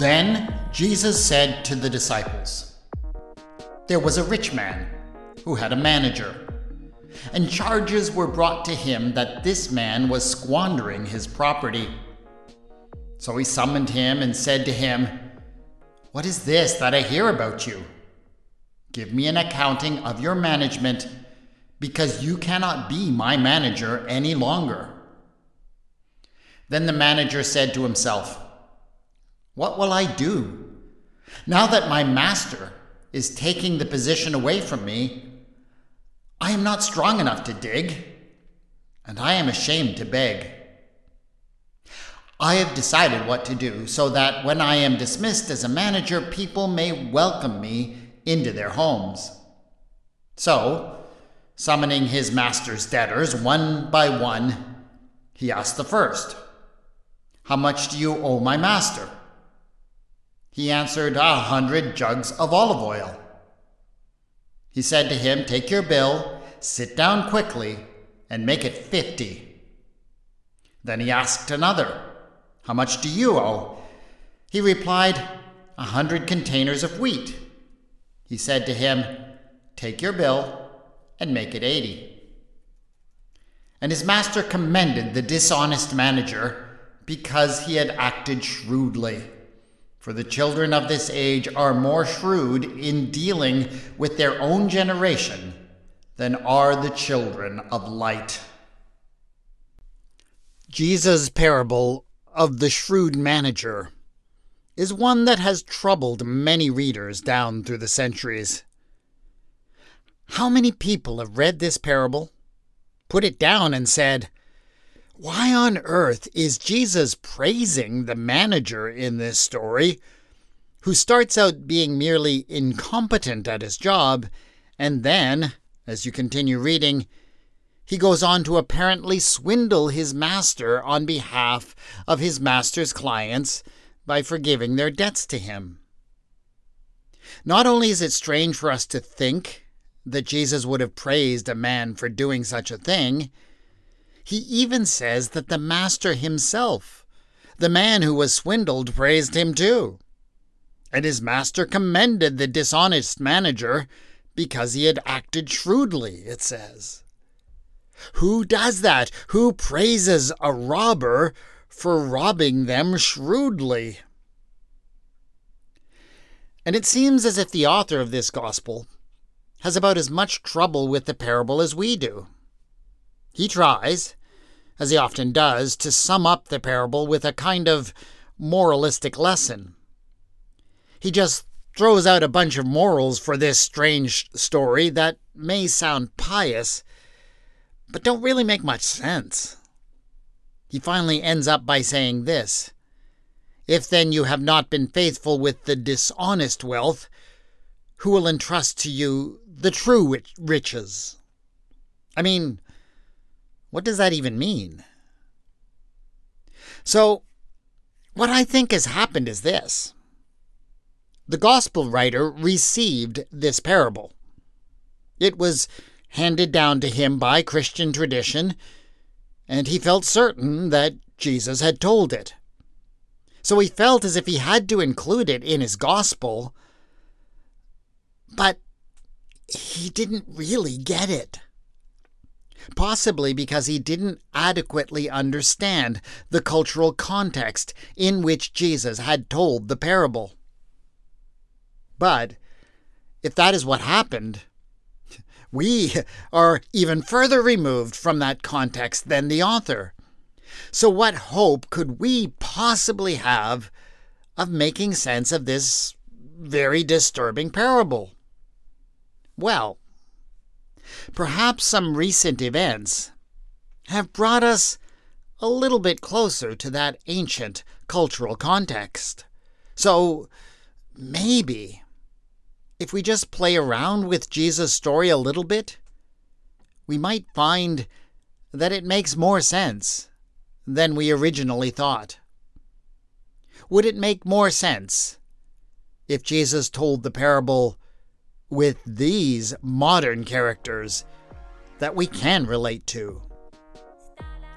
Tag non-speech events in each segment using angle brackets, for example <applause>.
Then Jesus said to the disciples, There was a rich man who had a manager, and charges were brought to him that this man was squandering his property. So he summoned him and said to him, What is this that I hear about you? Give me an accounting of your management, because you cannot be my manager any longer. Then the manager said to himself, What will I do? Now that my master is taking the position away from me, I am not strong enough to dig, and I am ashamed to beg. I have decided what to do so that when I am dismissed as a manager, people may welcome me into their homes. So, summoning his master's debtors one by one, he asked the first, How much do you owe my master? He answered, A hundred jugs of olive oil. He said to him, Take your bill, sit down quickly, and make it fifty. Then he asked another, How much do you owe? He replied, A hundred containers of wheat. He said to him, Take your bill and make it eighty. And his master commended the dishonest manager because he had acted shrewdly. For the children of this age are more shrewd in dealing with their own generation than are the children of light. Jesus' parable of the shrewd manager is one that has troubled many readers down through the centuries. How many people have read this parable, put it down, and said, Why on earth is Jesus praising the manager in this story, who starts out being merely incompetent at his job, and then, as you continue reading, he goes on to apparently swindle his master on behalf of his master's clients by forgiving their debts to him. Not only is it strange for us to think that Jesus would have praised a man for doing such a thing, he even says that the master himself, the man who was swindled, praised him too. And his master commended the dishonest manager because he had acted shrewdly, it says. Who does that? Who praises a robber for robbing them shrewdly. And it seems as if the author of this gospel has about as much trouble with the parable as we do. He tries, as he often does, to sum up the parable with a kind of moralistic lesson. He just throws out a bunch of morals for this strange story that may sound pious, but don't really make much sense. He finally ends up by saying this If then you have not been faithful with the dishonest wealth, who will entrust to you the true riches? I mean, what does that even mean? So, what I think has happened is this the gospel writer received this parable. It was handed down to him by Christian tradition and he felt certain that Jesus had told it. So he felt as if he had to include it in his gospel, but he didn't really get it. Possibly because he didn't adequately understand the cultural context in which Jesus had told the parable. But if that is what happened, <laughs> we are even further removed from that context than the author. So, what hope could we possibly have of making sense of this very disturbing parable? Well, perhaps some recent events have brought us a little bit closer to that ancient cultural context. So, maybe if we just play around with Jesus' story a little bit, we might find that it makes more sense than we originally thought. Would it make more sense if Jesus told the parable with these modern characters that we can relate to.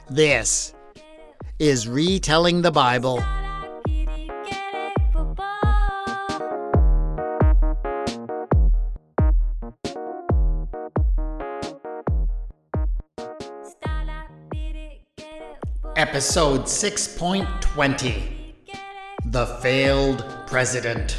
This is Retelling the Bible. Episode 6.20 The Failed President.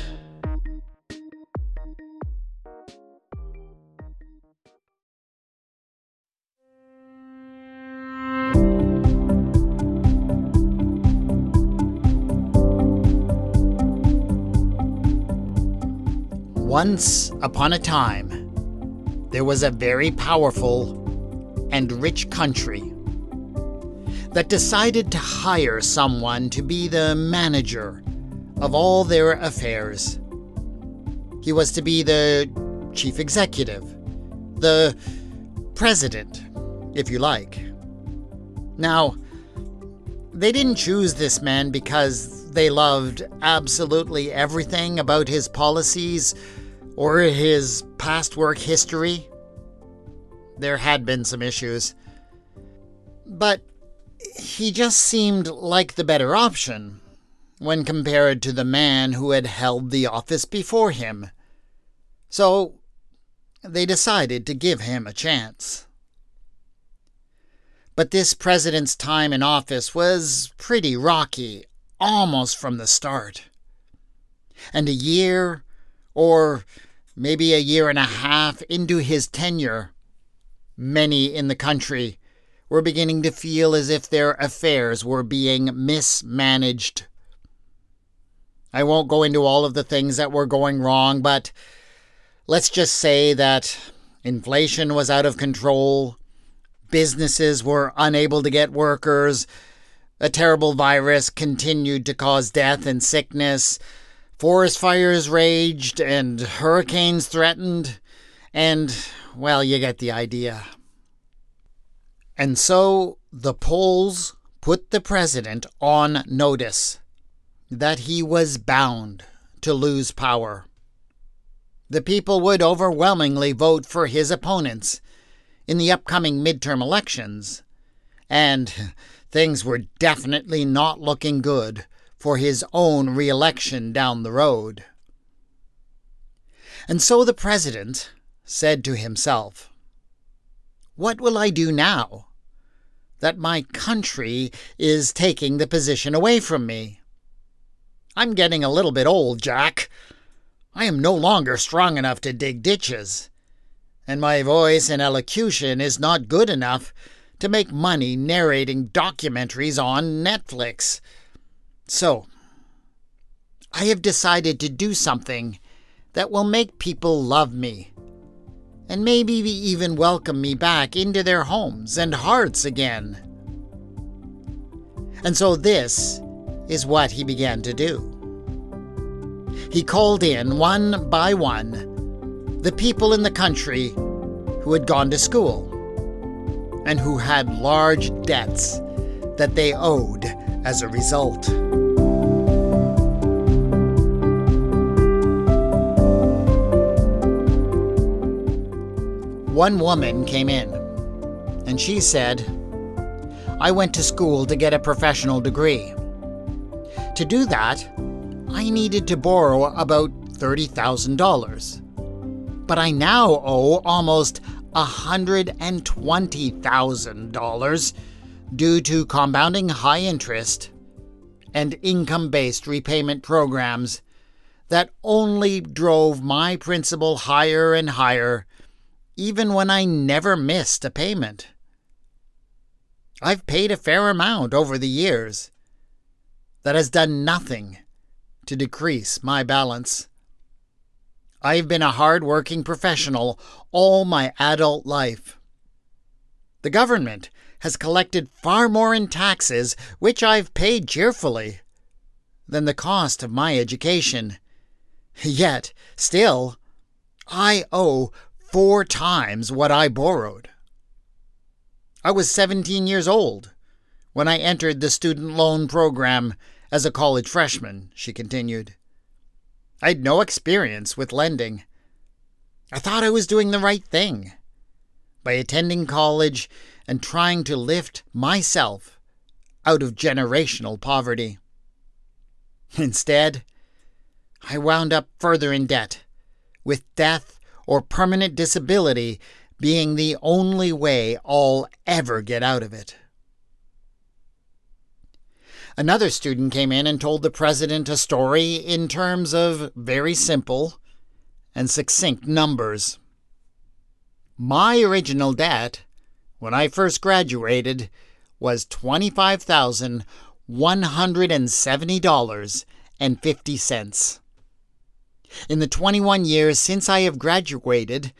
Once upon a time, there was a very powerful and rich country that decided to hire someone to be the manager of all their affairs. He was to be the chief executive, the president, if you like. Now, they didn't choose this man because they loved absolutely everything about his policies or his past work history. There had been some issues. But he just seemed like the better option when compared to the man who had held the office before him. So they decided to give him a chance. But this president's time in office was pretty rocky, almost from the start. And a year, or maybe a year and a half into his tenure, many in the country were beginning to feel as if their affairs were being mismanaged. I won't go into all of the things that were going wrong, but let's just say that inflation was out of control, businesses were unable to get workers, a terrible virus continued to cause death and sickness, forest fires raged, and hurricanes threatened, and, well, you get the idea. And so the polls put the president on notice that he was bound to lose power. The people would overwhelmingly vote for his opponents in the upcoming midterm elections, and <laughs> things were definitely not looking good for his own reelection down the road. And so the president said to himself, what will I do now that my country is taking the position away from me? I'm getting a little bit old, Jack. I am no longer strong enough to dig ditches, and my voice and elocution is not good enough to make money narrating documentaries on Netflix. So, I have decided to do something that will make people love me and maybe even welcome me back into their homes and hearts again. And so this is what he began to do. He called in, one by one, the people in the country who had gone to school and who had large debts that they owed as a result. One woman came in, and she said, I went to school to get a professional degree. To do that, I needed to borrow about $30,000. But I now owe almost $120,000 due to compounding high interest and income based repayment programs that only drove my principal higher and higher even when I never missed a payment. I've paid a fair amount over the years. That has done nothing to decrease my balance. I've been a hard working professional all my adult life. The government has collected far more in taxes, which I've paid cheerfully, than the cost of my education. Yet, still, I owe four times what I borrowed. I was 17 years old when I entered the student loan program as a college freshman, she continued. I had no experience with lending. I thought I was doing the right thing by attending college and trying to lift myself out of generational poverty. Instead, I wound up further in debt, with death or permanent disability being the only way I'll ever get out of it. Another student came in and told the president a story in terms of very simple and succinct numbers. My original debt, when I first graduated, was $25,170.50. In the 21 years since I have graduated,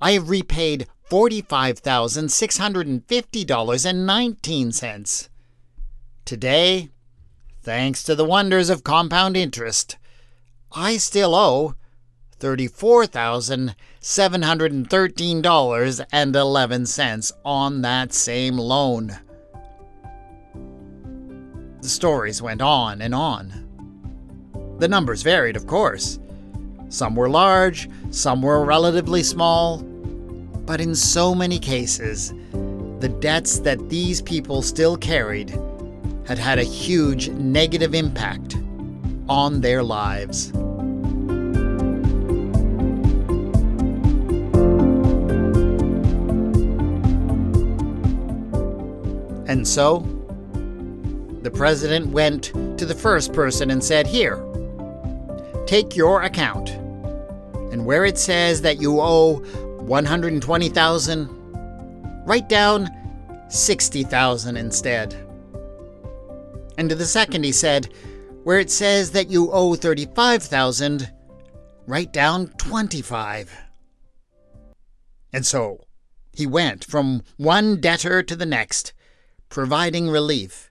I have repaid $45,650.19. Today, thanks to the wonders of compound interest, I still owe $34,713.11 on that same loan. The stories went on and on. The numbers varied, of course. Some were large, some were relatively small, but in so many cases, the debts that these people still carried had had a huge negative impact on their lives. And so, the president went to the first person and said, Here, take your account. And where it says that you owe 120,000, write down 60,000 instead. And to the second he said, where it says that you owe 35,000, write down 25. And so he went from one debtor to the next, providing relief.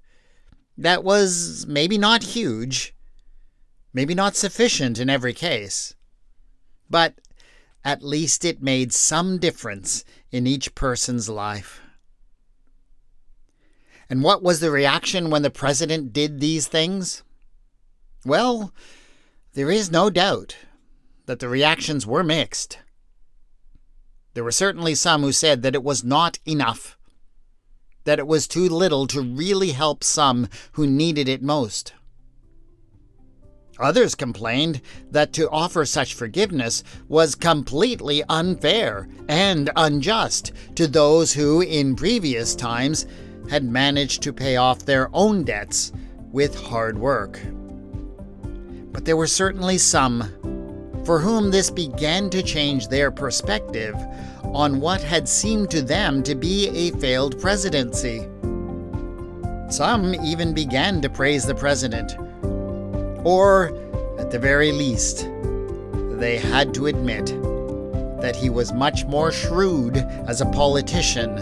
That was maybe not huge, maybe not sufficient in every case, but at least it made some difference in each person's life. And what was the reaction when the president did these things? Well, there is no doubt that the reactions were mixed. There were certainly some who said that it was not enough that it was too little to really help some who needed it most. Others complained that to offer such forgiveness was completely unfair and unjust to those who, in previous times, had managed to pay off their own debts with hard work. But there were certainly some for whom this began to change their perspective on what had seemed to them to be a failed presidency. Some even began to praise the president. Or, at the very least, they had to admit that he was much more shrewd as a politician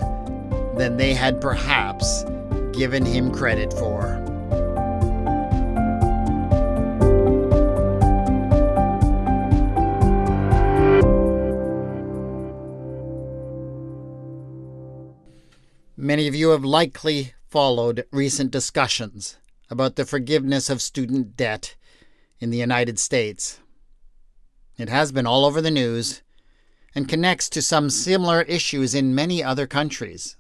than they had perhaps given him credit for. Many of you have likely followed recent discussions about the forgiveness of student debt in the United States. It has been all over the news and connects to some similar issues in many other countries.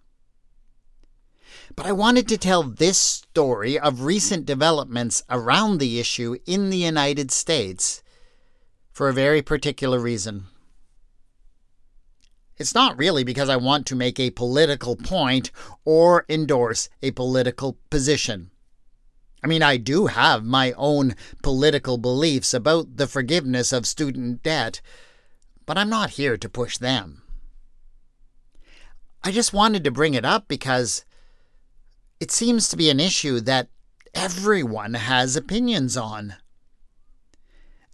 But I wanted to tell this story of recent developments around the issue in the United States for a very particular reason. It's not really because I want to make a political point or endorse a political position. I mean, I do have my own political beliefs about the forgiveness of student debt, but I'm not here to push them. I just wanted to bring it up because it seems to be an issue that everyone has opinions on.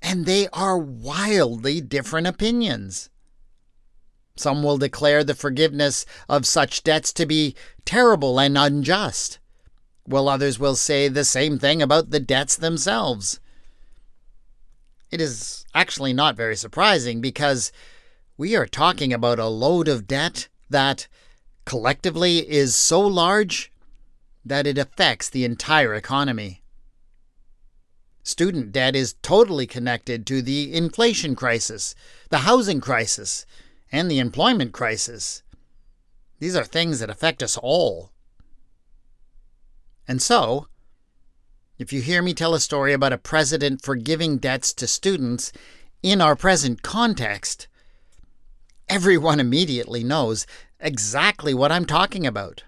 And they are wildly different opinions. Some will declare the forgiveness of such debts to be terrible and unjust, while others will say the same thing about the debts themselves. It is actually not very surprising because we are talking about a load of debt that, collectively, is so large that it affects the entire economy. Student debt is totally connected to the inflation crisis, the housing crisis, and the employment crisis. These are things that affect us all. And so, if you hear me tell a story about a president forgiving debts to students in our present context, everyone immediately knows exactly what I'm talking about.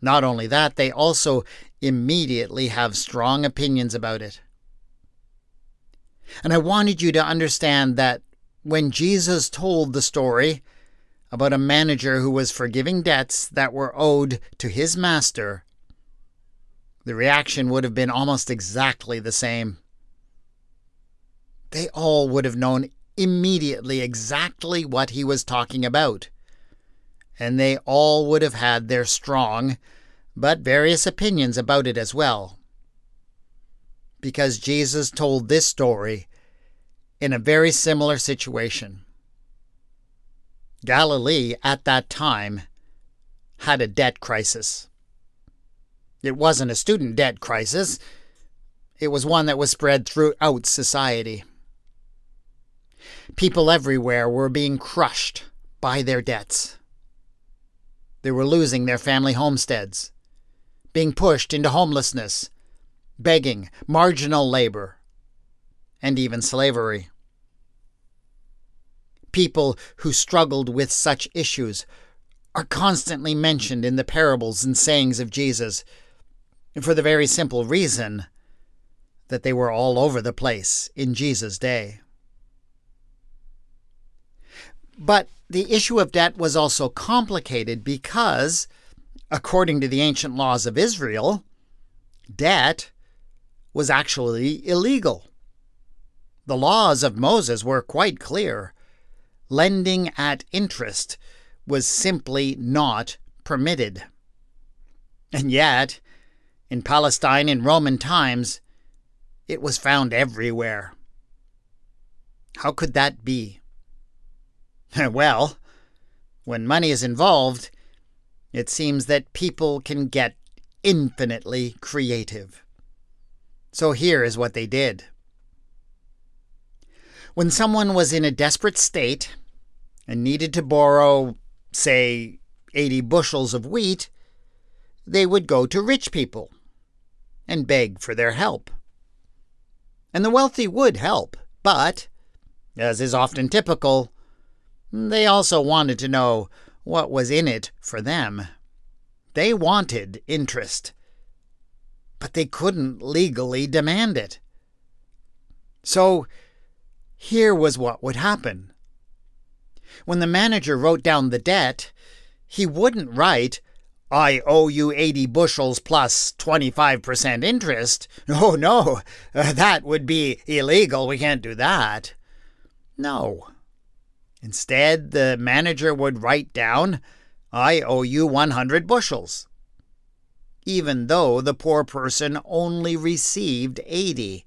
Not only that, they also immediately have strong opinions about it. And I wanted you to understand that when Jesus told the story about a manager who was forgiving debts that were owed to his master, the reaction would have been almost exactly the same. They all would have known immediately exactly what he was talking about. And they all would have had their strong, but various opinions about it as well. Because Jesus told this story in a very similar situation. Galilee at that time had a debt crisis. It wasn't a student debt crisis, it was one that was spread throughout society. People everywhere were being crushed by their debts. They were losing their family homesteads, being pushed into homelessness, begging, marginal labor, and even slavery. People who struggled with such issues are constantly mentioned in the parables and sayings of Jesus for the very simple reason that they were all over the place in Jesus' day. But the issue of debt was also complicated because, according to the ancient laws of Israel, debt was actually illegal. The laws of Moses were quite clear. Lending at interest was simply not permitted. And yet, in Palestine in Roman times, it was found everywhere. How could that be? <laughs> well, when money is involved, it seems that people can get infinitely creative. So here is what they did. When someone was in a desperate state and needed to borrow, say, 80 bushels of wheat, they would go to rich people and beg for their help. And the wealthy would help, but, as is often typical, they also wanted to know what was in it for them. They wanted interest, but they couldn't legally demand it. So here was what would happen. When the manager wrote down the debt, he wouldn't write, I owe you 80 bushels plus 25% interest. <laughs> Oh, no, uh, that would be illegal. We can't do that. No. Instead, the manager would write down, I owe you 100 bushels, even though the poor person only received 80.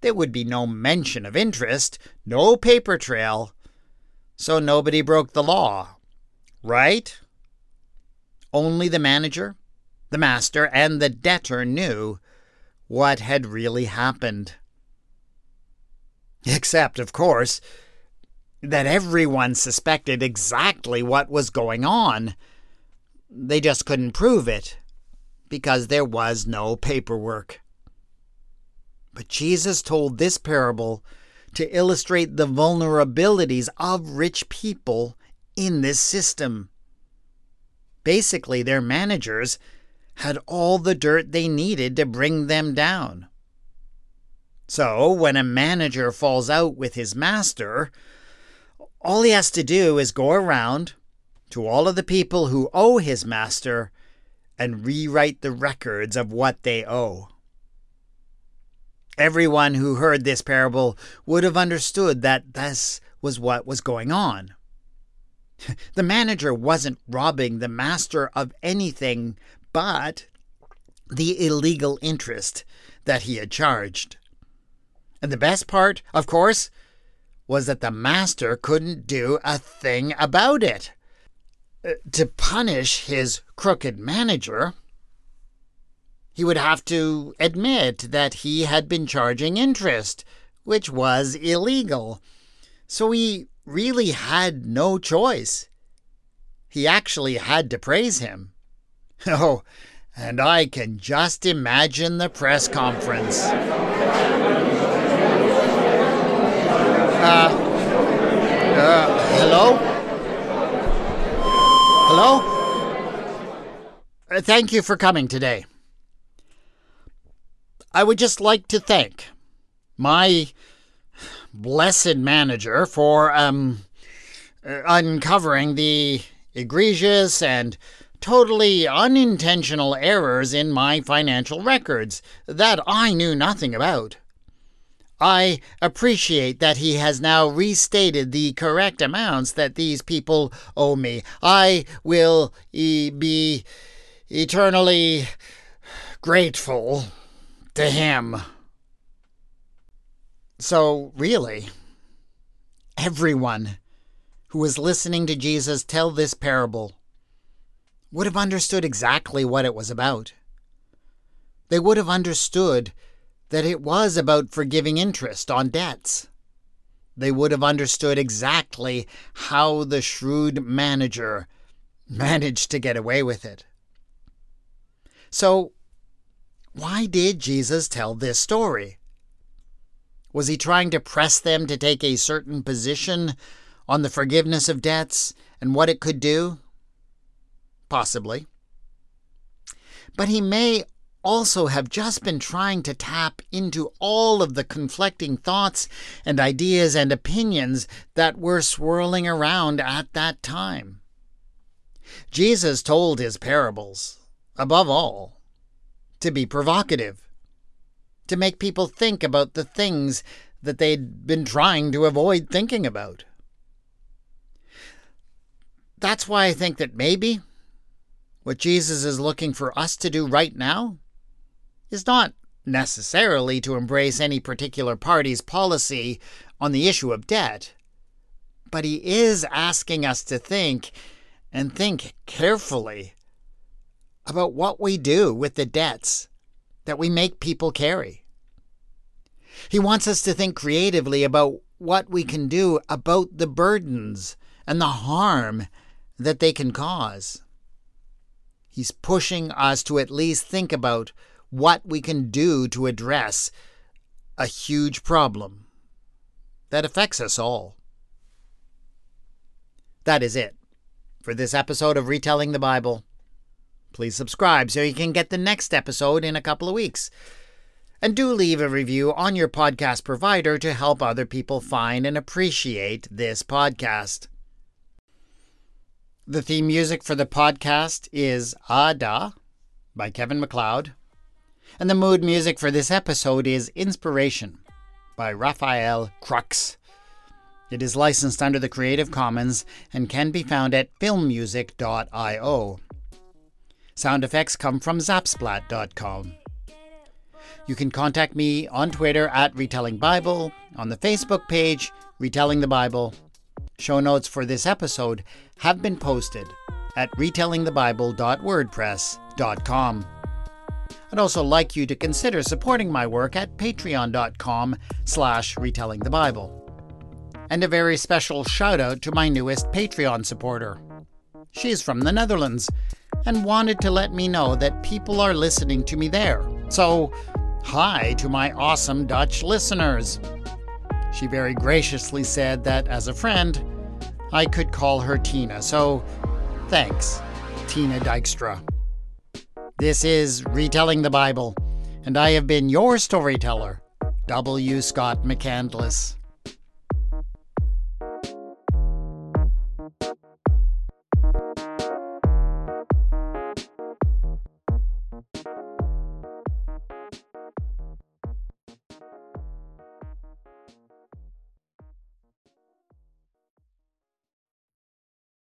There would be no mention of interest, no paper trail, so nobody broke the law. Right? Only the manager, the master, and the debtor knew what had really happened. Except, of course, that everyone suspected exactly what was going on. They just couldn't prove it because there was no paperwork. But Jesus told this parable to illustrate the vulnerabilities of rich people in this system. Basically, their managers had all the dirt they needed to bring them down. So, when a manager falls out with his master, all he has to do is go around to all of the people who owe his master and rewrite the records of what they owe. Everyone who heard this parable would have understood that this was what was going on. <laughs> The manager wasn't robbing the master of anything but the illegal interest that he had charged. And the best part, of course, was that the master couldn't do a thing about it. Uh, to punish his crooked manager, he would have to admit that he had been charging interest, which was illegal. So he really had no choice. He actually had to praise him. <laughs> Oh, and I can just imagine the press conference. Uh, uh, hello? Hello? Uh, thank you for coming today. I would just like to thank my blessed manager for um, uh, uncovering the egregious and totally unintentional errors in my financial records that I knew nothing about. I appreciate that he has now restated the correct amounts that these people owe me. I will e- be eternally grateful to him. So, really, everyone who was listening to Jesus tell this parable would have understood exactly what it was about. They would have understood that it was about forgiving interest on debts. They would have understood exactly how the shrewd manager managed to get away with it. So, why did Jesus tell this story? Was he trying to press them to take a certain position on the forgiveness of debts and what it could do? Possibly. But he may also have just been trying to tap into all of the conflicting thoughts and ideas and opinions that were swirling around at that time. Jesus told his parables, above all, to be provocative, to make people think about the things that they'd been trying to avoid thinking about. That's why I think that maybe what Jesus is looking for us to do right now is not necessarily to embrace any particular party's policy on the issue of debt, but he is asking us to think and think carefully about what we do with the debts that we make people carry. He wants us to think creatively about what we can do about the burdens and the harm that they can cause. He's pushing us to at least think about what we can do to address a huge problem that affects us all. That is it for this episode of Retelling the Bible. Please subscribe so you can get the next episode in a couple of weeks. And do leave a review on your podcast provider to help other people find and appreciate this podcast. The theme music for the podcast is Ada by Kevin MacLeod. And the mood music for this episode is Inspiration by Rafael Krux. It is licensed under the Creative Commons and can be found at filmmusic.io. Sound effects come from zapsplat.com. You can contact me on Twitter at Retelling Bible, on the Facebook page Retelling the Bible. Show notes for this episode have been posted at retellingthebible.wordpress.com. I'd also like you to consider supporting my work at patreon.com slash retellingthebible. And a very special shout out to my newest Patreon supporter. She's from the Netherlands and wanted to let me know that people are listening to me there. So, hi to my awesome Dutch listeners. She very graciously said that as a friend, I could call her Tina. So, thanks, Tina Dykstra. This is Retelling the Bible, and I have been your storyteller, W. Scott McCandless.